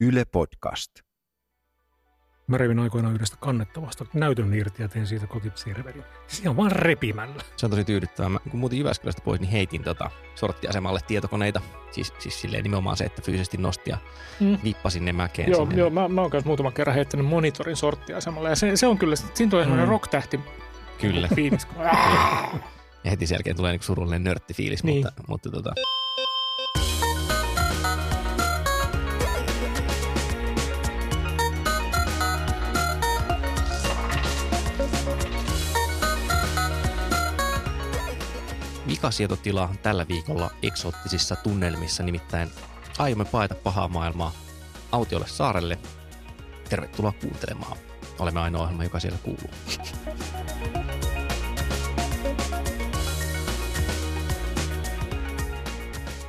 Yle Podcast. Mä revin aikoinaan yhdestä kannettavasta näytön irti ja tein siitä kotipsiirvelin. Siis ihan vaan repimällä. Se on tosi tyydyttävää. Mä, kun muutin Jyväskylästä pois, niin heitin tota sorttiasemalle tietokoneita. Siis, siis silleen nimenomaan se, että fyysisesti nosti ja mm. vippasin ne mäkeen Joo, sinne. joo mä, mä oon kanssa muutaman kerran heittänyt monitorin sorttiasemalle ja se, se on kyllä, siinä tulee Mm. rock-tähti Kyllä. fiilis. kun- Ja heti sen jälkeen tulee niinku surullinen nörttifiilis, Niin. mutta, mutta tota, Vikasietotila tällä viikolla eksoottisissa tunnelmissa, nimittäin aiomme paeta pahaa maailmaa autiolle saarelle. Tervetuloa kuuntelemaan. Olemme ainoa ohjelma, joka siellä kuuluu.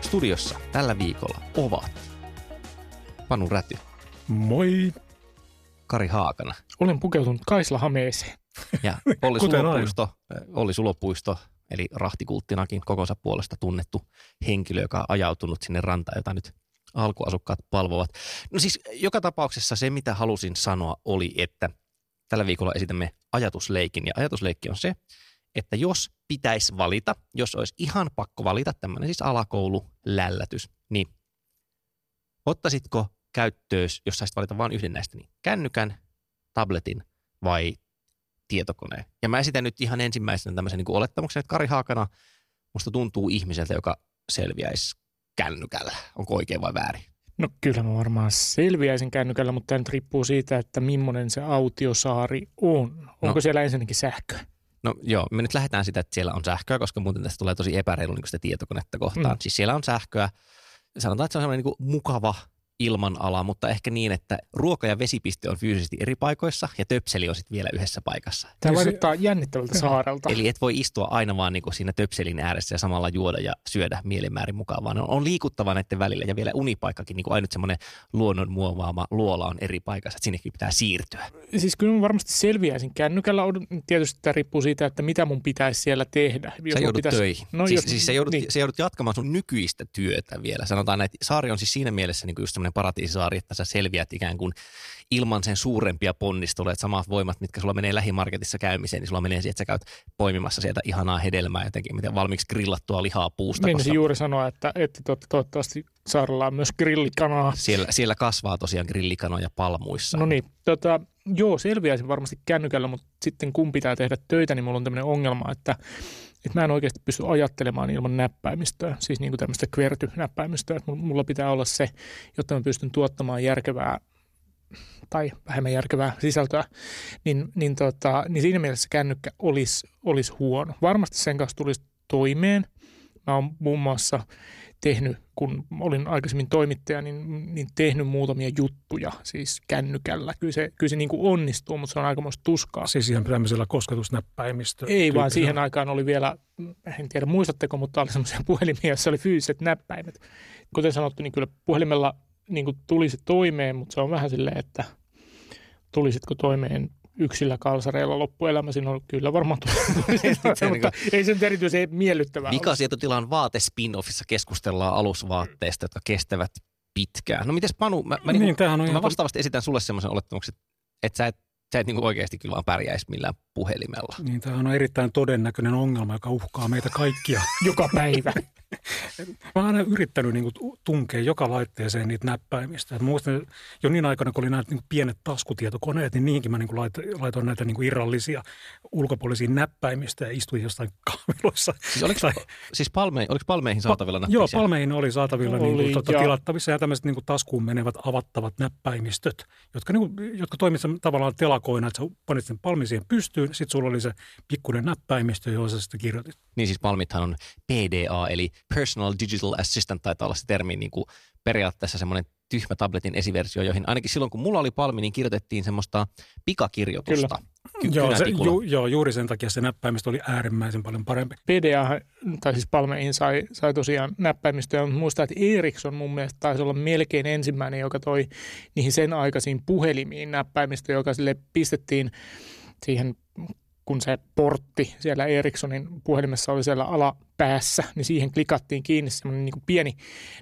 Studiossa tällä viikolla ovat Panu Räty, Moi! Kari Haakana Olen pukeutunut Kaisla Hameeseen. ja Olli Kuten aina. Sulopuisto, Olli Sulopuisto, eli rahtikulttinakin kokonsa puolesta tunnettu henkilö, joka on ajautunut sinne rantaan, jota nyt alkuasukkaat palvovat. No siis joka tapauksessa se, mitä halusin sanoa, oli, että tällä viikolla esitämme ajatusleikin. Ja ajatusleikki on se, että jos pitäisi valita, jos olisi ihan pakko valita tämmöinen siis alakoululällätys, niin ottaisitko käyttöön, jos saisit valita vain yhden näistä, niin kännykän, tabletin vai tietokoneen. Ja mä esitän nyt ihan ensimmäisenä tämmöisen niin kuin olettamuksen, että Kari Haakana musta tuntuu ihmiseltä, joka selviäisi kännykällä. Onko oikein vai väärin? No kyllä mä varmaan selviäisin kännykällä, mutta tämä nyt riippuu siitä, että millainen se autiosaari on. Onko No. siellä ensinnäkin sähköä? No joo, me nyt lähdetään sitä, että siellä on sähköä, koska muuten tästä tulee tosi epäreilu niin sitä tietokonetta kohtaan. Mm. Siis siellä on sähköä. Sanotaan, että se on semmoinen niin mukava ilmanala, mutta ehkä niin, että ruoka- ja vesipiste on fyysisesti eri paikoissa ja töpseli on sitten vielä yhdessä paikassa. Tämä vaikuttaa jännittävältä saarelta. Eli et voi istua aina vaan niin kuin siinä töpselin ääressä ja samalla juoda ja syödä mielenmäärin mukaan, vaan on, on liikuttava näiden välillä ja vielä unipaikkakin, niin kuin ainut semmoinen luonnon muovaama luola on eri paikassa, että sinnekin pitää siirtyä. Siis kyllä mä varmasti selviäisin kännykällä. On- Tietysti tämä riippuu siitä, että mitä mun pitäisi siellä tehdä. Jos Sä joudut pitäisi... töihin. No siis, jos- siis sä, joudut, niin. sä joudut jatkamaan sun nykyistä työtä vielä. Sanotaan, että saari on siis siinä mielessä niin kuin just semmoinen paratiisisaari, että sä selviät ikään kuin ilman sen suurempia ponnisteluja, että samat voimat, mitkä sulla menee lähimarketissa käymiseen, niin sulla menee siihen, että sä käyt poimimassa sieltä ihanaa hedelmää jotenkin, miten valmiiksi grillattua lihaa puusta, Meinasin koska juuri sanoa, että, että to, toivottavasti saarella on myös grillikanaa. siellä, siellä kasvaa tosiaan grillikanoja palmuissa. No niin, tota, joo, selviäisin varmasti kännykällä, mutta sitten kun pitää tehdä töitä, niin mulla on tämmöinen ongelma, että, että mä en oikeasti pysty ajattelemaan ilman näppäimistöä, siis niin kuin tämmöistä kverty-näppäimistöä, että mulla- pitää olla se, jotta mä pystyn tuottamaan järkevää tai vähemmän järkevää sisältöä, niin, niin, tota, niin siinä mielessä kännykkä olisi, olisi huono. Varmasti sen kanssa tulisi toimeen. Mä oon muun muassa tehnyt, kun olin aikaisemmin toimittaja, niin, niin tehnyt muutamia juttuja siis kännykällä. Kyllä se, kyllä se niin kuin onnistuu, mutta se on aikamoista tuskaa. Siis ihan tämmöisellä kosketusnäppäimistö. Ei vaan siihen aikaan oli vielä, en tiedä muistatteko, mutta oli semmoisia puhelimia, joissa oli fyysiset näppäimet. Kuten sanottu, niin kyllä puhelimella niin kuin tulisi toimeen, mutta se on vähän silleen, että tulisitko toimeen yksillä kalsareilla loppuelämäsi, no kyllä varmaan tulisi, mutta ei se nyt erityisen miellyttävää. Vikasietotilan vaate spin-offissa keskustellaan alusvaatteista, jotka kestävät pitkään. No mites Panu, mä, mä, Niin, niin, on mä ihan vastaavasti esitän sulle semmoisen olettamuksen, että sä et, sä et niin oikeasti kyllä vaan pärjäisi millään puhelimella. Niin, tämähän on erittäin todennäköinen ongelma, joka uhkaa meitä kaikkia. joka päivä. Mä oon aina yrittänyt niin kuin, tunkea joka laitteeseen niitä näppäimistä. Et mä muistan jo niin aikana, kun oli nämä niin pienet taskutietokoneet, niin niihinkin mä niin kuin lait- laitoin näitä niin kuin irrallisia ulkopuolisia näppäimistä ja istuin jostain kahviloissa. Siis, oliko, Tai- siis palme, oliko palmeihin saatavilla Joo, näppisiä? Palmeihin oli saatavilla Oli, niin kuin, tuota, ja- tilattavissa ja tämmöiset niin kuin taskuun menevät avattavat näppäimistöt, jotka, niin kuin, jotka toimivat tavallaan telakoina, että sä panit sen palmin siihen pystyyn, sitten sulla oli se pikkuinen näppäimistö, johon sä sitten kirjoitit. Niin siis palmithan on PDA, eli Personal Digital Assistant, taitaa olla se termi niin kuin periaatteessa semmoinen tyhmä tabletin esiversio, joihin ainakin silloin, kun mulla oli palmi, niin kirjoitettiin semmoista pikakirjoitusta. Ky- Joo, se, ju, joo, juuri sen takia se näppäimistö oli äärimmäisen paljon parempi. PDA, tai siis Palmeihin sai, sai tosiaan näppäimistöjä, mutta muistan, että Ericsson mun mielestä taisi olla melkein ensimmäinen, joka toi niihin sen aikaisiin puhelimiin näppäimistö, joka sille pistettiin siihen kun se portti siellä Ericssonin puhelimessa oli siellä alapäässä, niin siihen klikattiin kiinni semmoinen niin pieni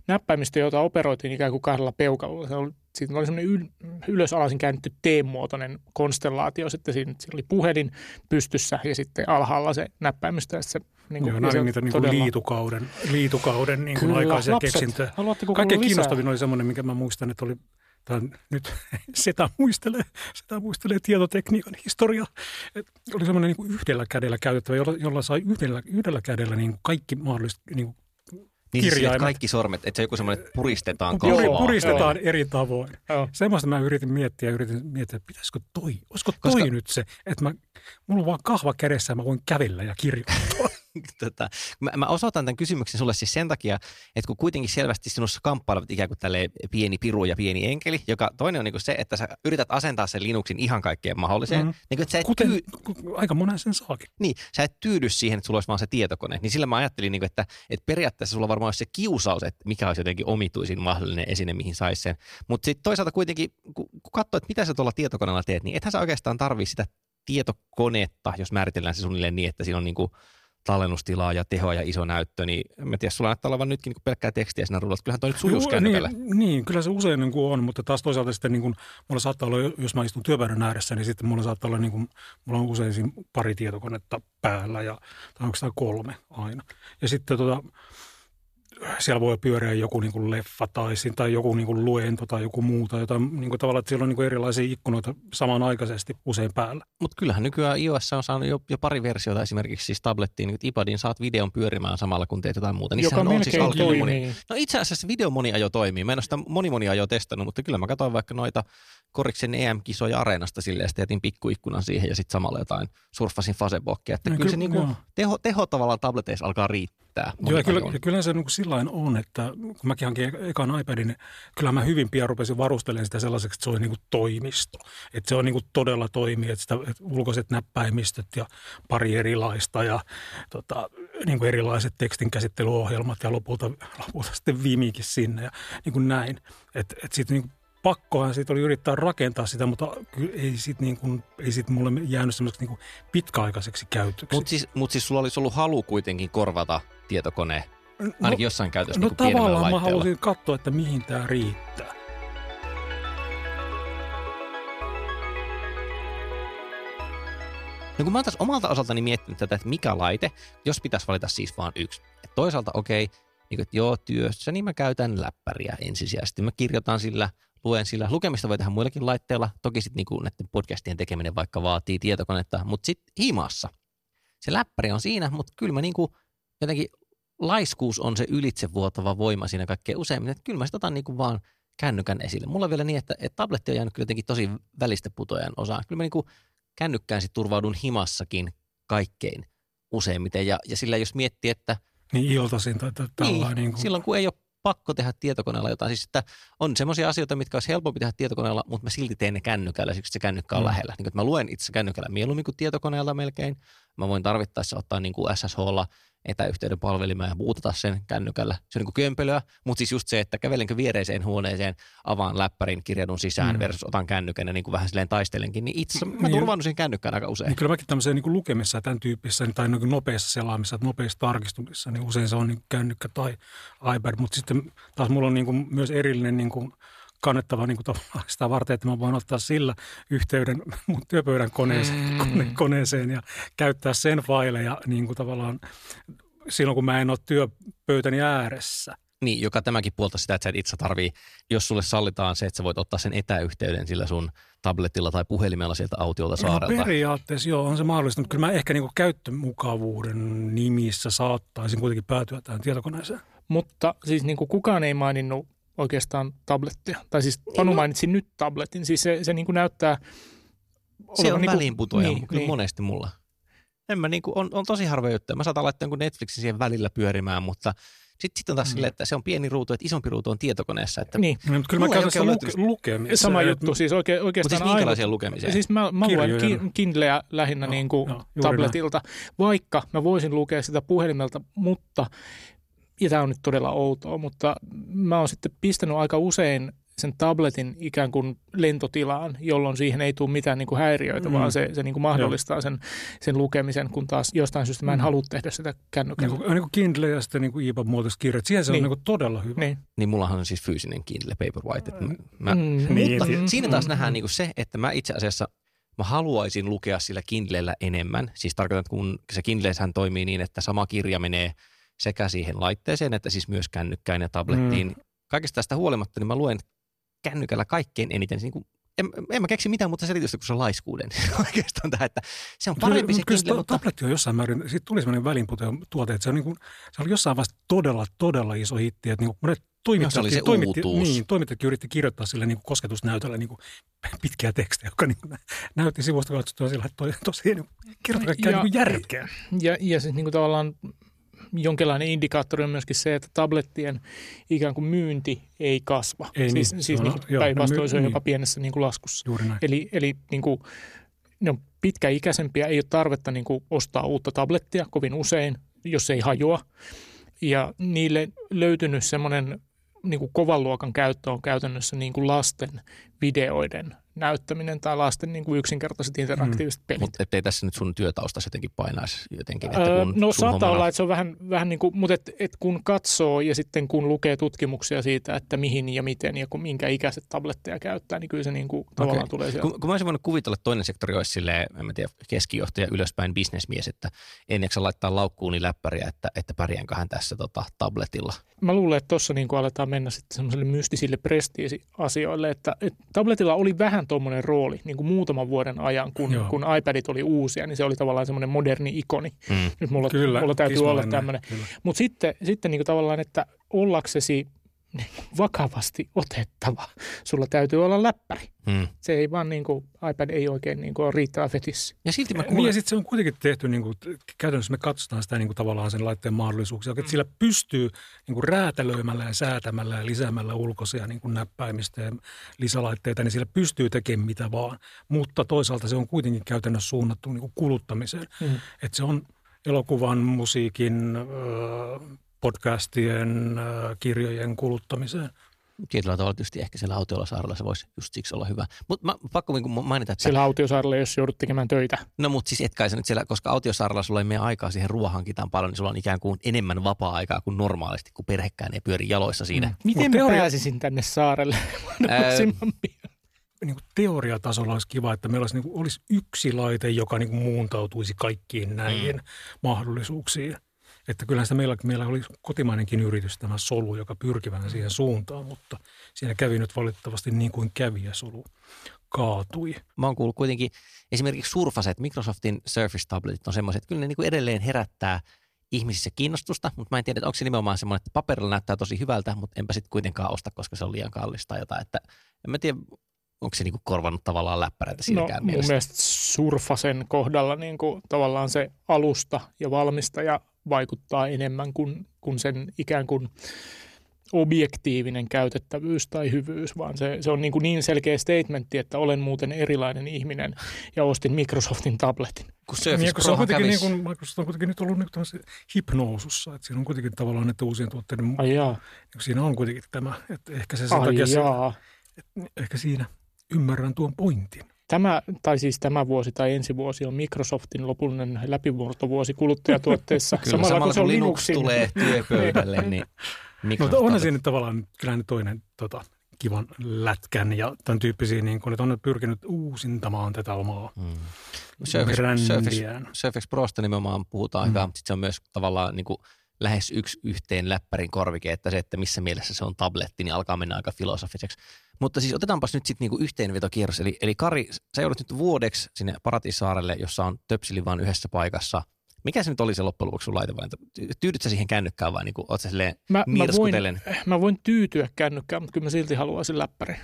näppäimistö, jota operoitiin ikään kuin kahdella peukalolla. Se oli, siitä oli semmoinen yl, ylösalaisin käännetty T-muotoinen konstellaatio. Sitten siinä, siinä oli puhelin pystyssä ja sitten alhaalla se näppäimistö. Ja se, niin kuin, Joo, nämä oli niitä niin kuin liitukauden, liitukauden niin kuin aikaisia lapset, keksintöjä. Kaikkein kiinnostavin oli semmoinen, mikä mä muistan, että oli Tämä nyt sitä muistelee, sitä muistelee tietotekniikan historia. Et oli semmoinen niin yhdellä kädellä käytettävä, jolla, jolla sai yhdellä, yhdellä kädellä niin kaikki mahdolliset niin niin siis kirjaimet. Siis kaikki sormet, että se joku semmoinen, että puristetaan kalvaa. Puristetaan joo. eri tavoin. Joo. Semmoista mä yritin miettiä, yritin miettiä, että pitäisikö toi, olisiko toi Koska... nyt se, että mä, mulla on vaan kahva kädessä ja mä voin kävellä ja kirjoittaa. tota, mä, mä osoitan tämän kysymyksen sulle siis sen takia, että kun kuitenkin selvästi sinussa kamppailevat ikään kuin tälle pieni piru ja pieni enkeli, joka toinen on niin kuin se, että sä yrität asentaa sen Linuxin ihan kaikkeen mahdolliseen. Mm. Niin kuin, että sä et Kuten, tyy... aika monen sen saakin. Niin, sä et tyydy siihen, että sulla olisi vaan se tietokone. Niin sillä mä ajattelin, niin kuin, että, että periaatteessa sulla varmaan olisi se kiusaus, että mikä olisi jotenkin omituisin mahdollinen esine, mihin saisi sen. Mutta sitten toisaalta kuitenkin, kun katsoo, että mitä sä tuolla tietokoneella teet, niin ethän sä oikeastaan tarvii sitä tietokonetta, jos määritellään se suunnilleen niin, että siinä on niin kuin tallennustilaa ja tehoa ja iso näyttö, niin mä tiedä, sulla näyttää olevan nytkin niin pelkkää tekstiä siinä ruudulla. Kyllähän toi nyt sujuus niin, niin, kyllä se usein niin kuin on, mutta taas toisaalta sitten niin kuin, mulla saattaa olla, jos mä istun työpöydän ääressä, niin sitten mulla saattaa olla, niin kuin, mulla on usein pari tietokonetta päällä ja, tai onko kolme aina. Ja sitten tota, siellä voi pyöriä joku niin kuin leffa tai, tai joku niin kuin luento tai joku muu tai jotain niin kuin tavallaan, että siellä on niin kuin erilaisia ikkunoita samanaikaisesti usein päällä. Mutta kyllähän nykyään iOS on saanut jo, jo pari versiota esimerkiksi siis tablettiin, niin iPadin saat videon pyörimään samalla kun teet jotain muuta. Joka on siis toimii. Moni... No itse asiassa video ajo toimii. Mä en ole sitä moni moni ajo testannut, mutta kyllä mä katsoin vaikka noita Koriksen EM-kisoja areenasta silleen, ja jätin pikkuikkunan siihen ja sitten samalla jotain surffasin Facebookia. Että no, kyllä, kyllä se niinku, teho, teho tavallaan tableteissa alkaa riittää. Joo, kyllä, kyllä se niin sillä on, että kun mäkin hankin ekan iPadin, niin kyllä mä hyvin pian rupesin varustelemaan sitä sellaiseksi, että se on niin kuin toimisto. Että se on niin kuin todella toimii, että, sitä, että ulkoiset näppäimistöt ja pari erilaista ja tota, niin kuin erilaiset tekstinkäsittelyohjelmat ja lopulta, lopulta sitten Vimikin sinne ja niin kuin näin. Että et sitten niin pakkohan siitä oli yrittää rakentaa sitä, mutta ei siitä niin kuin, ei siitä mulle jäänyt semmoiseksi niin pitkäaikaiseksi käytöksi. Mutta siis, mut siis sulla olisi ollut halu kuitenkin korvata tietokone no, ainakin jossain käytössä No niin tavallaan mä halusin katsoa, että mihin tämä riittää. No kun mä oon taas omalta osaltani miettinyt tätä, että mikä laite, jos pitäisi valita siis vaan yksi. Et toisaalta okei, okay, niin että joo, työssä niin mä käytän läppäriä ensisijaisesti. Mä kirjoitan sillä – luen sillä. Lukemista voi tehdä muillakin laitteilla. Toki sitten niin näiden podcastien tekeminen vaikka vaatii tietokonetta, mutta sitten himassa. Se läppäri on siinä, mutta kyllä mä niin kuin jotenkin laiskuus on se ylitsevuotava voima siinä kaikkein useimmin. Että kyllä mä sitä otan niin kuin vaan kännykän esille. Mulla on vielä niin, että, että tabletti on jäänyt kyllä jotenkin tosi välistä putojan osaan. Kyllä mä niin kuin kännykkään sit turvaudun himassakin kaikkein useimmiten. Ja, ja sillä jos miettii, että... Niin iltaisin tai tällainen. Niin, niin kuin... silloin kun ei ole pakko tehdä tietokoneella jotain. Siis että on semmoisia asioita, mitkä olisi helpompi tehdä tietokoneella, mutta mä silti teen ne kännykällä, siksi se kännykkä on mm. lähellä. Niin, että mä luen itse kännykällä mieluummin kuin tietokoneella melkein. Mä voin tarvittaessa ottaa niin kuin SSHlla etäyhteyden palvelimeen ja muutata sen kännykällä. Se on niin kuin kömpelöä, mutta siis just se, että kävelenkö viereiseen huoneeseen, avaan läppärin, kirjadun sisään mm. versus otan kännykän ja niin kuin vähän silleen taistelenkin, niin itse mä niin, turvannut sen kännykkään aika usein. Niin kyllä mäkin tämmöiseen niin lukemissa ja tämän tyyppissä niin tai niin nopeassa selaamissa, nopeissa tarkistumissa, niin usein se on niin kännykkä tai iPad, mutta sitten taas mulla on niin kuin myös erillinen niin kuin kannettava niin kuin sitä varten, että mä voin ottaa sillä yhteyden mun työpöydän koneeseen, mm. kone, koneeseen ja käyttää sen faileja niin kuin tavallaan silloin, kun mä en ole työpöytäni ääressä. Niin, joka tämäkin puolta sitä, että sä et itse tarvii, jos sulle sallitaan se, että sä voit ottaa sen etäyhteyden sillä sun tabletilla tai puhelimella sieltä autiolta no saarelta. No periaatteessa joo, on se mahdollista, mutta kyllä mä ehkä niin käyttömukavuuden nimissä saattaisin kuitenkin päätyä tähän tietokoneeseen. Mutta siis niin kuin kukaan ei maininnut oikeastaan tablettia. Tai siis niin, Panu no. mainitsi nyt tabletin. Siis se, se niin kuin näyttää... Se on niin väliinputoja niin, kyllä niin. monesti mulla. En mä niin kuin, on, on tosi harvoin juttuja. Mä saatan laittaa jonkun Netflixin siihen välillä pyörimään, mutta sitten sit on taas mm. silleen, että se on pieni ruutu, että isompi ruutu on tietokoneessa. Että niin, no, mutta kyllä mä käytän sitä luke, lukemista. Sama juttu, siis oike, oikeastaan Mutta siis minkälaisia ainut, lukemisia? Siis mä, mä luen Kindleä lähinnä no, niin kuin no, tabletilta, näin. vaikka mä voisin lukea sitä puhelimelta, mutta ja tämä on nyt todella outoa, mutta mä oon sitten pistänyt aika usein sen tabletin ikään kuin lentotilaan, jolloin siihen ei tule mitään niin kuin häiriöitä, mm. vaan se, se niin kuin mahdollistaa sen, sen lukemisen, kun taas jostain syystä mä en mm. halua tehdä sitä kännykällä. Niin kuin, niin kuin Kindle ja sitten niin kuin EPUB-muotoiset kirjat, siihen se niin. on niin kuin todella hyvä. Niin. niin mullahan on siis fyysinen Kindle Paperwhite. Että mä, mm. Mutta niin, siinä taas mm. nähdään niin kuin se, että mä itse asiassa mä haluaisin lukea sillä Kindlellä enemmän. Siis tarkoitan, että kun se Kindlehän toimii niin, että sama kirja menee sekä siihen laitteeseen että siis myös kännykkään ja tablettiin. Mm. Kaikesta tästä huolimatta, niin mä luen kännykällä kaikkein eniten niin kuin en, en mä keksi mitään muuta selitystä kuin se laiskuuden. Oikeastaan tämä, että se on parempi kyllä, se kyllä, mutta... Tabletti on jossain määrin, siitä tuli sellainen tuote, että se, on niin kuin, se oli jossain vaiheessa todella, todella iso hitti, että niin kuin monet toimittajat, se toimitti, niin, yritti kirjoittaa sille niin kuin kosketusnäytöllä niin kuin pitkiä tekstejä, joka niin kuin, näytti sivusta katsottua sillä, että toi, tosi niin, kirjoittaa kaikkea niin järkeä. Ja, ja siis niin kuin tavallaan jonkinlainen indikaattori on myöskin se, että tablettien ikään kuin myynti ei kasva. Ei siis niin, siis no, niin, päinvastoin se on niin. jopa pienessä niin kuin laskussa. Juuri näin. Eli, eli niin kuin, ne on pitkäikäisempiä, ei ole tarvetta niin kuin ostaa uutta tablettia kovin usein, jos ei hajoa. Ja niille löytynyt semmoinen niin kuin kovan luokan käyttö on käytännössä niin kuin lasten videoiden näyttäminen tai lasten niin kuin yksinkertaiset interaktiiviset pelit. Mutta ettei tässä nyt sun työtausta jotenkin painaisi jotenkin? Että kun no saattaa hommana... olla, että se on vähän, vähän niin kuin, mutta et, et kun katsoo ja sitten kun lukee tutkimuksia siitä, että mihin ja miten ja kun, minkä ikäiset tabletteja käyttää, niin kyllä se niin kuin tavallaan okay. tulee sieltä. Kun, kun mä olisin voinut kuvitella, että toinen sektori olisi silleen, en mä tiedä, keskijohtaja ylöspäin bisnesmies, että en jaksa laittaa laukkuun niin läppäriä, että, että pärjäänkö hän tässä tota, tabletilla. Mä luulen, että tuossa niin aletaan mennä sitten semmoiselle mystisille prestiisiasioille, että, että tabletilla oli vähän tuommoinen rooli niin kuin muutaman vuoden ajan, kun, kun iPadit oli uusia, niin se oli tavallaan semmoinen moderni ikoni. Mm. Nyt mulla, Kyllä, mulla täytyy olla tämmöinen. Mutta sitten, sitten niin kuin tavallaan, että ollaksesi vakavasti otettava. Sulla täytyy olla läppäri. Hmm. Se ei vaan niin kuin, iPad ei oikein niin kuin, ole riittävä fetis. Ja silti mä kuulen... Niin ja sitten se on kuitenkin tehty, niin kuin, käytännössä me katsotaan sitä niin kuin, tavallaan sen laitteen mahdollisuuksia, että sillä pystyy niin kuin, räätälöimällä ja säätämällä ja lisäämällä ulkoisia niin kuin, näppäimistä ja lisälaitteita, niin sillä pystyy tekemään mitä vaan. Mutta toisaalta se on kuitenkin käytännössä suunnattu niin kuin, kuluttamiseen. Hmm. Että se on elokuvan, musiikin, podcastien, äh, kirjojen kuluttamiseen. Tietyllä tavalla tietysti ehkä siellä autiolla se voisi just siksi olla hyvä. Mutta pakko niin mainita, että... Siellä autiosaarella, jos joudut tekemään töitä. No mutta siis etkä nyt siellä, koska autiosaarella sulla ei mene aikaa siihen ruohankintaan paljon, niin sulla on ikään kuin enemmän vapaa-aikaa kuin normaalisti, kun perhekään ei pyöri jaloissa siinä. Mm. Miten mä teoria... pääsisin tänne saarelle? Ää, niin kuin teoriatasolla olisi kiva, että meillä olisi, niin kuin, olisi yksi laite, joka niin kuin muuntautuisi kaikkiin näihin mm. mahdollisuuksiin. Että kyllähän sitä meillä, meillä oli kotimainenkin yritys, tämä solu, joka pyrki vähän siihen suuntaan, mutta siinä kävi nyt valitettavasti niin kuin kävi ja solu kaatui. Mä oon kuullut kuitenkin esimerkiksi Surfaset, Microsoftin Surface Tabletit on semmoiset, että kyllä ne niin kuin edelleen herättää ihmisissä kiinnostusta, mutta mä en tiedä, että onko se nimenomaan semmoinen, että paperilla näyttää tosi hyvältä, mutta enpä sitten kuitenkaan osta, koska se on liian kallista tai jotain. Että en mä tiedä, onko se niinku korvannut tavallaan läppäreitä siinäkään no, mielessä? Mun mielestä Surfasen kohdalla niinku tavallaan se alusta ja valmistaja vaikuttaa enemmän kuin, kuin sen ikään kuin objektiivinen käytettävyys tai hyvyys, vaan se, se on niin, kuin niin selkeä statementti, että olen muuten erilainen ihminen ja ostin Microsoftin tabletin. Kun niin, se on kuitenkin, niin kuin, Microsoft on kuitenkin nyt ollut niin hipnousussa, että siinä on kuitenkin tavallaan että uusien tuotteiden, Ai jaa. Niin siinä on kuitenkin tämä, että ehkä se sen takia se, että ehkä siinä ymmärrän tuon pointin. Tämä, tai siis tämä vuosi tai ensi vuosi on Microsoftin lopullinen läpimurtovuosi kuluttajatuotteissa. Kyllä, samalla, samalla kun Linux tulee työpöydälle, niin Microsoft... No, onhan siinä tavallaan kyllä toinen tota, kivan lätkän ja tämän tyyppisiä, niin kun, että on pyrkinyt uusintamaan tätä omaa mm. Surface, Surface, Surface Prosta nimenomaan puhutaan mm. hyvää, mutta se on myös tavallaan niin kuin lähes yksi yhteen läppärin korvike, että se, että missä mielessä se on tabletti, niin alkaa mennä aika filosofiseksi. Mutta siis otetaanpas nyt sitten niinku yhteenvetokierros. Eli, eli Kari, sä joudut nyt vuodeksi sinne Paratisaarelle, jossa on töpsili vain yhdessä paikassa. Mikä se nyt oli se loppujen lopuksi sun laitevalinta? Tyydyt sä siihen kännykkään vai niinku, oot sä silleen mä, mä, voin, mä voin tyytyä kännykkään, mutta kyllä mä silti haluaisin läppäri.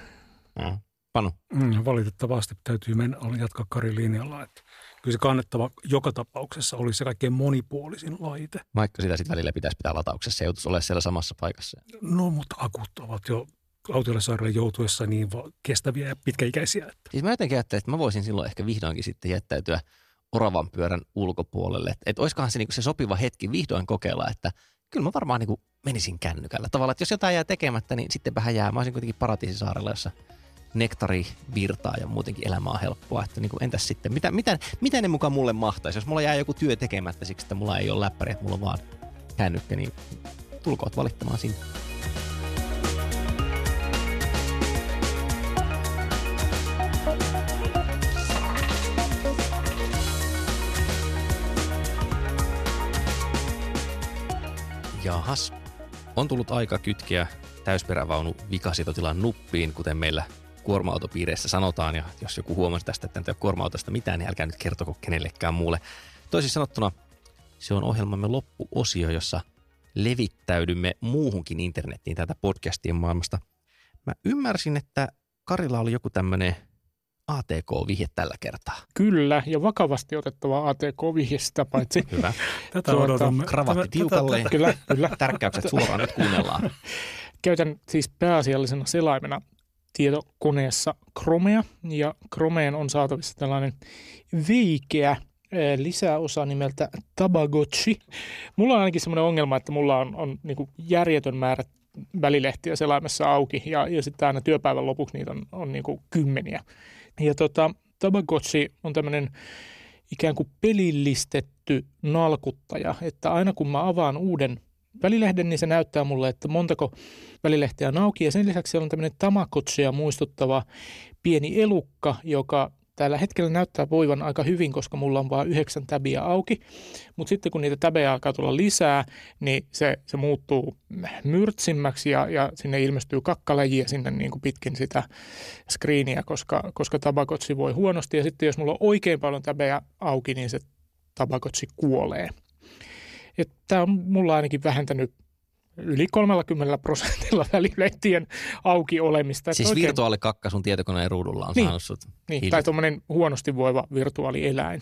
Mm. Panu? Mm, valitettavasti täytyy mennä jatkaa Kari linjalla, että kyllä se kannettava joka tapauksessa olisi se kaikkein monipuolisin laite. Vaikka sitä sitten välillä pitäisi pitää latauksessa ja joutuisi olemaan siellä samassa paikassa. No, mutta akut ovat jo autiolle saarelle joutuessa niin kestäviä ja pitkäikäisiä. Että. Siis mä jotenkin ajattelin, että mä voisin silloin ehkä vihdoinkin sitten jättäytyä oravan pyörän ulkopuolelle. Että et olisikohan se, niin se sopiva hetki vihdoin kokeilla, että kyllä mä varmaan niin kuin menisin kännykällä. Tavallaan, että jos jotain jää tekemättä, niin sittenpähän jää. Mä olisin kuitenkin paratiisisaarella, jossa nektari virtaa ja muutenkin elämä on helppoa. Että niin kuin, entäs sitten, mitä, mitä, mitä ne mukaan mulle mahtaisi? Jos mulla jää joku työ tekemättä siksi, että mulla ei ole läppäri, että mulla on vaan kännykkä, niin tulkoot valittamaan sinne. Jahas. On tullut aika kytkeä täysperävaunu vikasitotilan nuppiin, kuten meillä kuorma-autopiireissä sanotaan. Ja jos joku huomasi tästä, että en ole kuorma-autosta mitään, niin älkää nyt kertoko kenellekään muulle. Toisin sanottuna se on ohjelmamme loppuosio, jossa levittäydymme muuhunkin internettiin tätä podcastien maailmasta. Mä ymmärsin, että Karilla oli joku tämmöinen ATK-vihje tällä kertaa. Kyllä, ja vakavasti otettava ATK-vihje sitä paitsi. Hyvä. Tätä Tuota, odotamme. Kravatti tiukalle. Kyllä, kyllä. Tärkkäykset suoraan nyt kuunnellaan. Käytän siis pääasiallisena selaimena tietokoneessa Chromea, ja Chromeen on saatavissa tällainen veikeä lisäosa nimeltä Tabagotchi. Mulla on ainakin semmoinen ongelma, että mulla on, on niin järjetön määrä välilehtiä selaimessa auki, ja, ja sitten aina työpäivän lopuksi niitä on, on niin kymmeniä. Ja tota, Tabagotchi on tämmöinen ikään kuin pelillistetty nalkuttaja, että aina kun mä avaan uuden välilehden, niin se näyttää mulle, että montako välilehteä on auki. Ja sen lisäksi siellä on tämmöinen Tamagotchia muistuttava pieni elukka, joka tällä hetkellä näyttää voivan aika hyvin, koska mulla on vain yhdeksän täbiä auki. Mutta sitten kun niitä täbejä alkaa tulla lisää, niin se, se muuttuu myrtsimmäksi ja, ja sinne ilmestyy kakkalajia sinne niin kuin pitkin sitä screeniä, koska, koska tabakotsi voi huonosti. Ja sitten jos mulla on oikein paljon täbejä auki, niin se tabakotsi kuolee. Tämä on mulla ainakin vähentänyt yli 30 prosentilla välilehtien auki olemista. Siis oikein... virtuaalikakka sun tietokoneen ruudulla on niin, saanut sut niin, Tai tuommoinen huonosti voiva virtuaalieläin.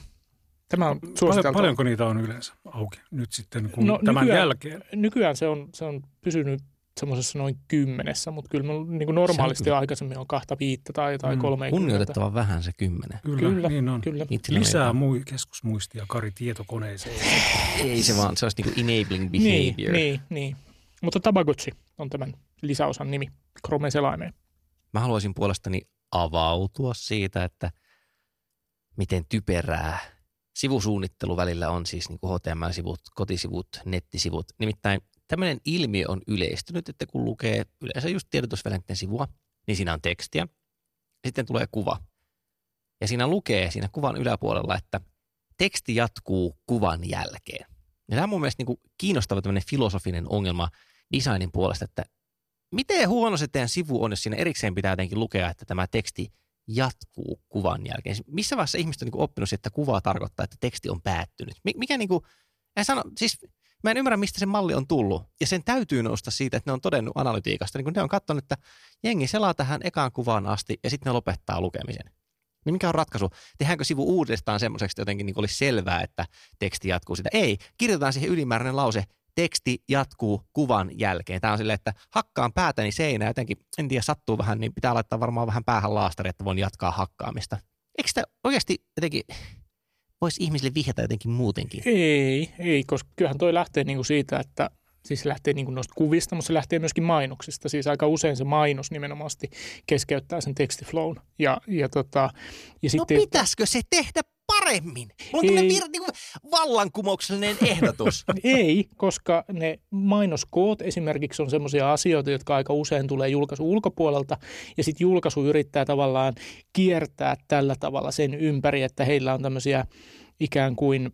Tämä on Paljon, paljonko niitä on yleensä auki nyt sitten kun no, tämän nykyään, jälkeen? Nykyään se on, se on pysynyt semmoisessa noin kymmenessä, mutta kyllä niin kuin normaalisti on aikaisemmin on kahta viittä tai, tai mm. kolme. Kunnioitettavan vähän se kymmenen. Kyllä, kyllä niin on. Kyllä. Lisää mui, keskusmuistia Kari tietokoneeseen. Ei se vaan, se olisi niin kuin enabling behavior. Niin, niin, niin. Mutta Tabagotchi on tämän lisäosan nimi Chrome-selaimeen. Mä haluaisin puolestani avautua siitä, että miten typerää sivusuunnittelu välillä on siis niin kuin HTML-sivut, kotisivut, nettisivut. Nimittäin tämmöinen ilmiö on yleistynyt, että kun lukee yleensä just tiedotusvälineiden sivua, niin siinä on tekstiä, sitten tulee kuva. Ja siinä lukee siinä kuvan yläpuolella, että teksti jatkuu kuvan jälkeen. Ja tämä on mun mielestä niin kiinnostava tämmöinen filosofinen ongelma designin puolesta, että miten huono se teidän sivu on, jos siinä erikseen pitää jotenkin lukea, että tämä teksti jatkuu kuvan jälkeen. Missä vaiheessa ihmiset on niin oppinut, että kuva tarkoittaa, että teksti on päättynyt? Mikä niin kuin, en sano, siis mä en ymmärrä, mistä se malli on tullut. Ja sen täytyy nousta siitä, että ne on todennut analytiikasta. Niin kun ne on katsonut, että jengi selaa tähän ekaan kuvaan asti ja sitten ne lopettaa lukemisen. Niin mikä on ratkaisu? Tehdäänkö sivu uudestaan semmoiseksi, että jotenkin niin olisi selvää, että teksti jatkuu sitä? Ei, kirjoitetaan siihen ylimääräinen lause, teksti jatkuu kuvan jälkeen. Tämä on silleen, että hakkaan päätäni seinään jotenkin, en tiedä, sattuu vähän, niin pitää laittaa varmaan vähän päähän laastari, että voin jatkaa hakkaamista. Eikö sitä oikeasti jotenkin, voisi ihmisille vihjata jotenkin muutenkin? Ei, ei, koska kyllähän toi lähtee niinku siitä, että siis se lähtee niin noista kuvista, mutta se lähtee myöskin mainoksista. Siis aika usein se mainos nimenomaan keskeyttää sen tekstiflown. Ja, ja, tota, ja no sitten, pitäisikö se tehdä paremmin? Mulla on vir, niin kuin vallankumouksellinen ehdotus. Ei, koska ne mainoskoot esimerkiksi on sellaisia asioita, jotka aika usein tulee julkaisu ulkopuolelta. Ja sitten julkaisu yrittää tavallaan kiertää tällä tavalla sen ympäri, että heillä on tämmöisiä ikään kuin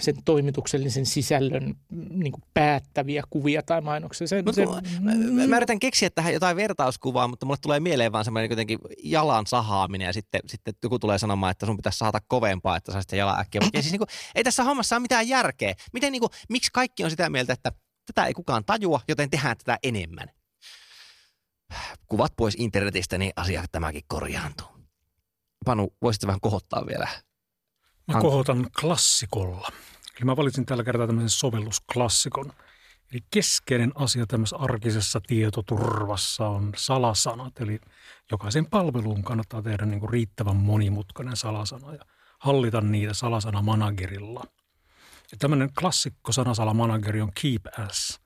sen toimituksellisen sisällön niin kuin päättäviä kuvia tai mainoksia. Se, se, mä, mä, mä yritän keksiä tähän jotain vertauskuvaa, mutta mulle tulee mieleen vaan semmoinen jotenkin jalan sahaaminen ja sitten, sitten joku tulee sanomaan, että sun pitäisi saada kovempaa, että saisit jalan äkkiä. Ja siis niin kuin, ei tässä hommassa ole mitään järkeä. Miten, niin kuin, miksi kaikki on sitä mieltä, että tätä ei kukaan tajua, joten tehdään tätä enemmän. Kuvat pois internetistä, niin asia tämäkin korjaantuu. Panu, voisitko vähän kohottaa vielä Mä kohotan klassikolla. Eli mä valitsin tällä kertaa tämmöisen sovellusklassikon. Eli keskeinen asia tämmöisessä arkisessa tietoturvassa on salasanat. Eli jokaisen palveluun kannattaa tehdä niin kuin riittävän monimutkainen salasana ja hallita niitä salasana managerilla. Ja tämmöinen klassikko sanasalamanageri on Keep As.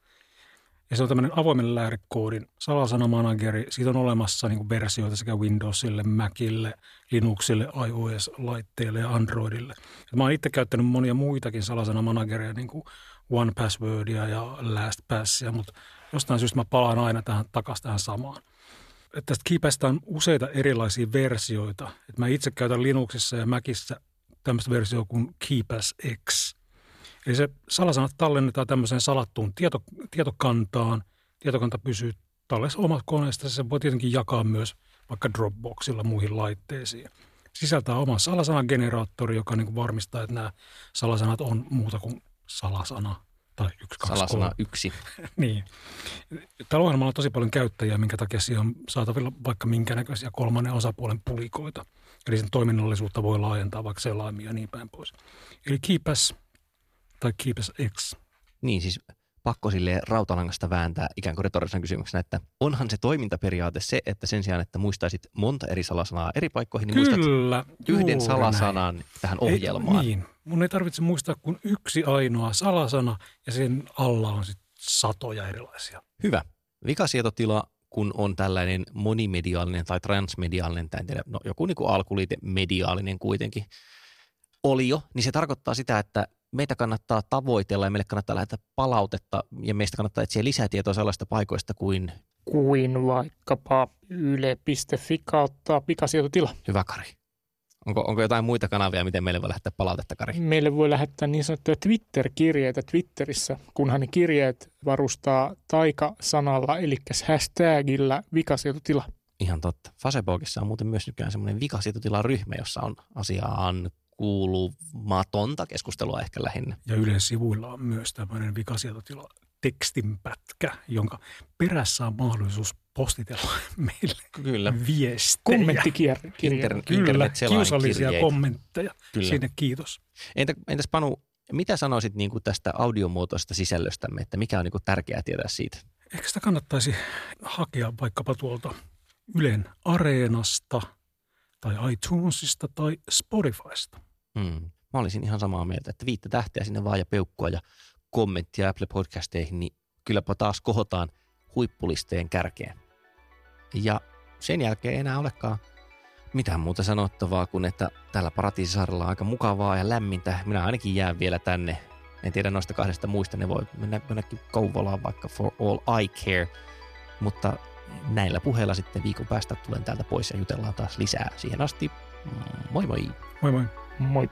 Ja se on tämmöinen avoimen lähdekoodin salasanamanageri. Siitä on olemassa niin versioita sekä Windowsille, Macille, Linuxille, iOS-laitteille ja Androidille. Et mä oon itse käyttänyt monia muitakin salasanamanagereja, niin kuin One Passwordia ja LastPassia, mutta jostain syystä mä palaan aina tähän takaisin tähän samaan. Et tästä Keepasta on useita erilaisia versioita. Et mä itse käytän Linuxissa ja Macissa tämmöistä versioa kuin Keepass X. Eli se salasanat tallennetaan tämmöiseen salattuun tieto, tietokantaan. Tietokanta pysyy tallessa omat koneesta. Se voi tietenkin jakaa myös vaikka Dropboxilla muihin laitteisiin. Sisältää oman salasanageneraattori, joka niin varmistaa, että nämä salasanat on muuta kuin salasana tai yksi, kaksi, Salasana kolme. yksi. Niin. Tällä ohjelmalla on tosi paljon käyttäjiä, minkä takia siihen on saatavilla vaikka minkä näköisiä kolmannen osapuolen pulikoita. Eli sen toiminnallisuutta voi laajentaa vaikka selaimia ja niin päin pois. Eli Keepas tai Keepas X. Niin siis pakko sille rautalangasta vääntää ikään kuin retorisena kysymyksenä, että onhan se toimintaperiaate se, että sen sijaan, että muistaisit monta eri salasanaa eri paikkoihin, niin muistat Kyllä, yhden juuri salasanan näin. tähän ohjelmaan. Ei, niin. Mun ei tarvitse muistaa kuin yksi ainoa salasana ja sen alla on sitten satoja erilaisia. Hyvä. Vikasietotila, kun on tällainen monimediaalinen tai transmediaalinen, tai en tiedä, no joku niin kuin alkuliite mediaalinen kuitenkin, olio, niin se tarkoittaa sitä, että meitä kannattaa tavoitella ja meille kannattaa lähettää palautetta ja meistä kannattaa etsiä lisätietoa sellaista paikoista kuin Kuin vaikkapa yle.fi kautta pikasietotila. Hyvä Kari. Onko, onko jotain muita kanavia, miten meille voi lähettää palautetta, Kari? Meille voi lähettää niin sanottuja Twitter-kirjeitä Twitterissä, kunhan ne kirjeet varustaa taikasanalla, eli hashtagillä vikasietotila. Ihan totta. Facebookissa on muuten myös nykyään semmoinen vikasietotilaryhmä, jossa on asiaan kuulumatonta keskustelua ehkä lähinnä. Ja Ylen sivuilla on myös tämmöinen vikasietotila tekstinpätkä, jonka perässä on mahdollisuus postitella meille Kyllä. viestejä. Kommenttikirje. Intern- Kyllä, internet kiusallisia kommentteja. Kyllä. Sinne kiitos. Entä, entäs Panu, mitä sanoisit niin kuin tästä audiomuotoista sisällöstämme, että mikä on niin kuin tärkeää tietää siitä? Ehkä sitä kannattaisi hakea vaikkapa tuolta Ylen Areenasta tai iTunesista tai Spotifysta. Hmm. Mä olisin ihan samaa mieltä, että viittä tähteä sinne vaan ja peukkua ja kommenttia Apple Podcasteihin, niin kylläpä taas kohotaan huippulisteen kärkeen. Ja sen jälkeen ei enää olekaan mitään muuta sanottavaa kuin, että täällä Paratiisisaarella on aika mukavaa ja lämmintä. Minä ainakin jään vielä tänne. En tiedä noista kahdesta muista, ne voi mennä jonnekin Kouvolaan vaikka for all I care. Mutta näillä puheilla sitten viikon päästä tulen täältä pois ja jutellaan taas lisää. Siihen asti, moi moi! Moi moi. Moi.